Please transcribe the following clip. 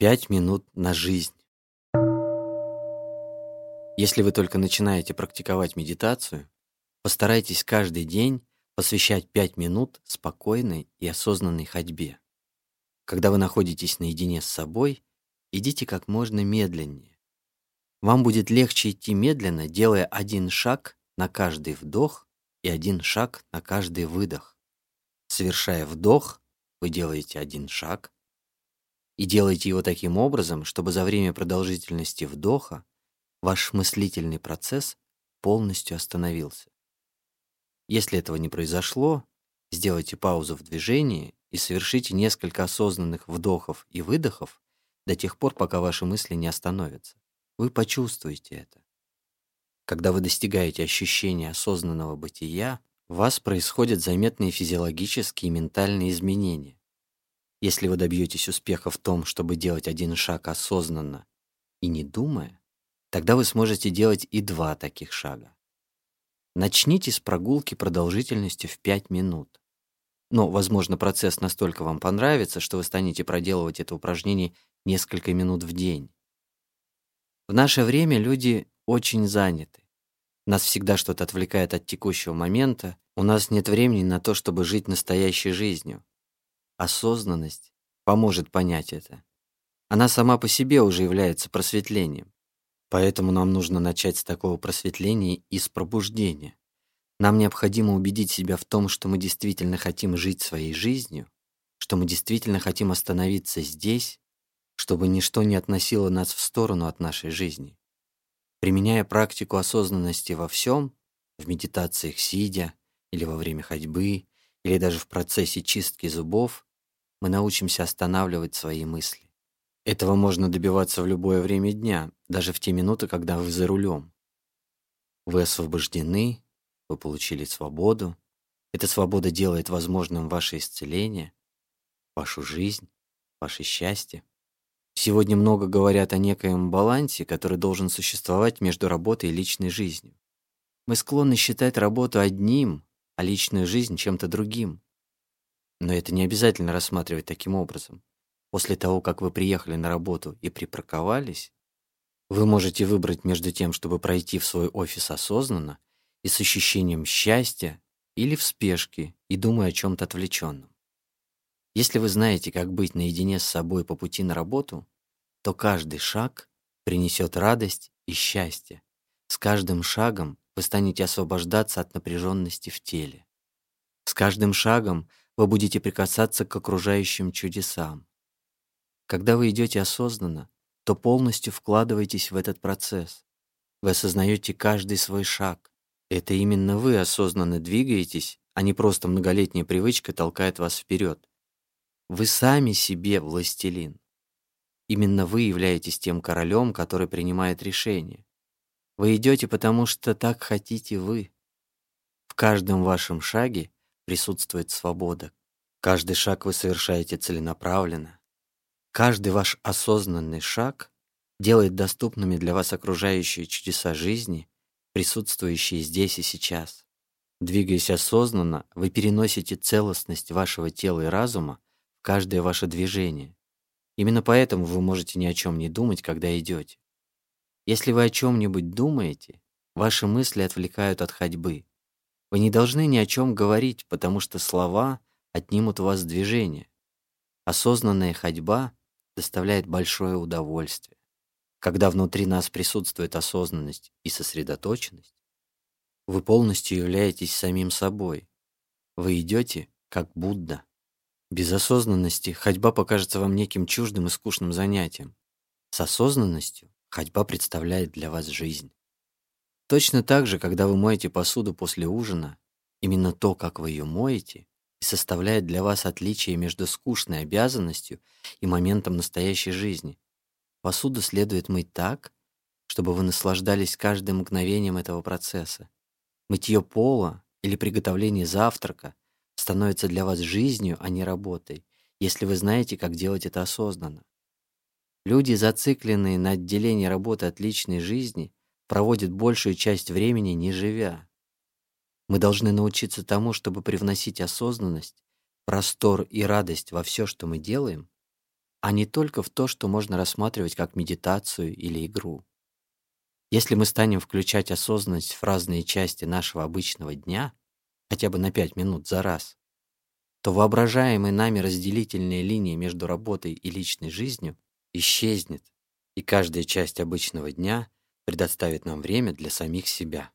Пять минут на жизнь. Если вы только начинаете практиковать медитацию, постарайтесь каждый день посвящать пять минут спокойной и осознанной ходьбе. Когда вы находитесь наедине с собой, идите как можно медленнее. Вам будет легче идти медленно, делая один шаг на каждый вдох и один шаг на каждый выдох. Совершая вдох, вы делаете один шаг, и делайте его таким образом, чтобы за время продолжительности вдоха ваш мыслительный процесс полностью остановился. Если этого не произошло, сделайте паузу в движении и совершите несколько осознанных вдохов и выдохов до тех пор, пока ваши мысли не остановятся. Вы почувствуете это. Когда вы достигаете ощущения осознанного бытия, у вас происходят заметные физиологические и ментальные изменения. Если вы добьетесь успеха в том, чтобы делать один шаг осознанно и не думая, тогда вы сможете делать и два таких шага. Начните с прогулки продолжительностью в 5 минут. Но, возможно, процесс настолько вам понравится, что вы станете проделывать это упражнение несколько минут в день. В наше время люди очень заняты. Нас всегда что-то отвлекает от текущего момента, у нас нет времени на то, чтобы жить настоящей жизнью. Осознанность поможет понять это. Она сама по себе уже является просветлением. Поэтому нам нужно начать с такого просветления и с пробуждения. Нам необходимо убедить себя в том, что мы действительно хотим жить своей жизнью, что мы действительно хотим остановиться здесь, чтобы ничто не относило нас в сторону от нашей жизни. Применяя практику осознанности во всем, в медитациях сидя, или во время ходьбы, или даже в процессе чистки зубов, мы научимся останавливать свои мысли. Этого можно добиваться в любое время дня, даже в те минуты, когда вы за рулем. Вы освобождены, вы получили свободу. Эта свобода делает возможным ваше исцеление, вашу жизнь, ваше счастье. Сегодня много говорят о некоем балансе, который должен существовать между работой и личной жизнью. Мы склонны считать работу одним, а личную жизнь чем-то другим. Но это не обязательно рассматривать таким образом. После того, как вы приехали на работу и припарковались, вы можете выбрать между тем, чтобы пройти в свой офис осознанно и с ощущением счастья, или в спешке и думая о чем-то отвлеченном. Если вы знаете, как быть наедине с собой по пути на работу, то каждый шаг принесет радость и счастье. С каждым шагом вы станете освобождаться от напряженности в теле. С каждым шагом вы будете прикасаться к окружающим чудесам. Когда вы идете осознанно, то полностью вкладываетесь в этот процесс. Вы осознаете каждый свой шаг. Это именно вы осознанно двигаетесь, а не просто многолетняя привычка толкает вас вперед. Вы сами себе властелин. Именно вы являетесь тем королем, который принимает решения. Вы идете, потому что так хотите вы. В каждом вашем шаге присутствует свобода. Каждый шаг вы совершаете целенаправленно. Каждый ваш осознанный шаг делает доступными для вас окружающие чудеса жизни, присутствующие здесь и сейчас. Двигаясь осознанно, вы переносите целостность вашего тела и разума в каждое ваше движение. Именно поэтому вы можете ни о чем не думать, когда идете. Если вы о чем-нибудь думаете, ваши мысли отвлекают от ходьбы. Вы не должны ни о чем говорить, потому что слова отнимут у вас движение. Осознанная ходьба доставляет большое удовольствие. Когда внутри нас присутствует осознанность и сосредоточенность, вы полностью являетесь самим собой. Вы идете, как Будда. Без осознанности ходьба покажется вам неким чуждым и скучным занятием. С осознанностью ходьба представляет для вас жизнь. Точно так же, когда вы моете посуду после ужина, именно то, как вы ее моете, и составляет для вас отличие между скучной обязанностью и моментом настоящей жизни. Посуду следует мыть так, чтобы вы наслаждались каждым мгновением этого процесса. Мытье пола или приготовление завтрака становится для вас жизнью, а не работой, если вы знаете, как делать это осознанно. Люди, зацикленные на отделении работы от личной жизни, проводит большую часть времени не живя. Мы должны научиться тому, чтобы привносить осознанность, простор и радость во все, что мы делаем, а не только в то, что можно рассматривать как медитацию или игру. Если мы станем включать осознанность в разные части нашего обычного дня, хотя бы на 5 минут за раз, то воображаемые нами разделительные линии между работой и личной жизнью исчезнет, и каждая часть обычного дня предоставит нам время для самих себя.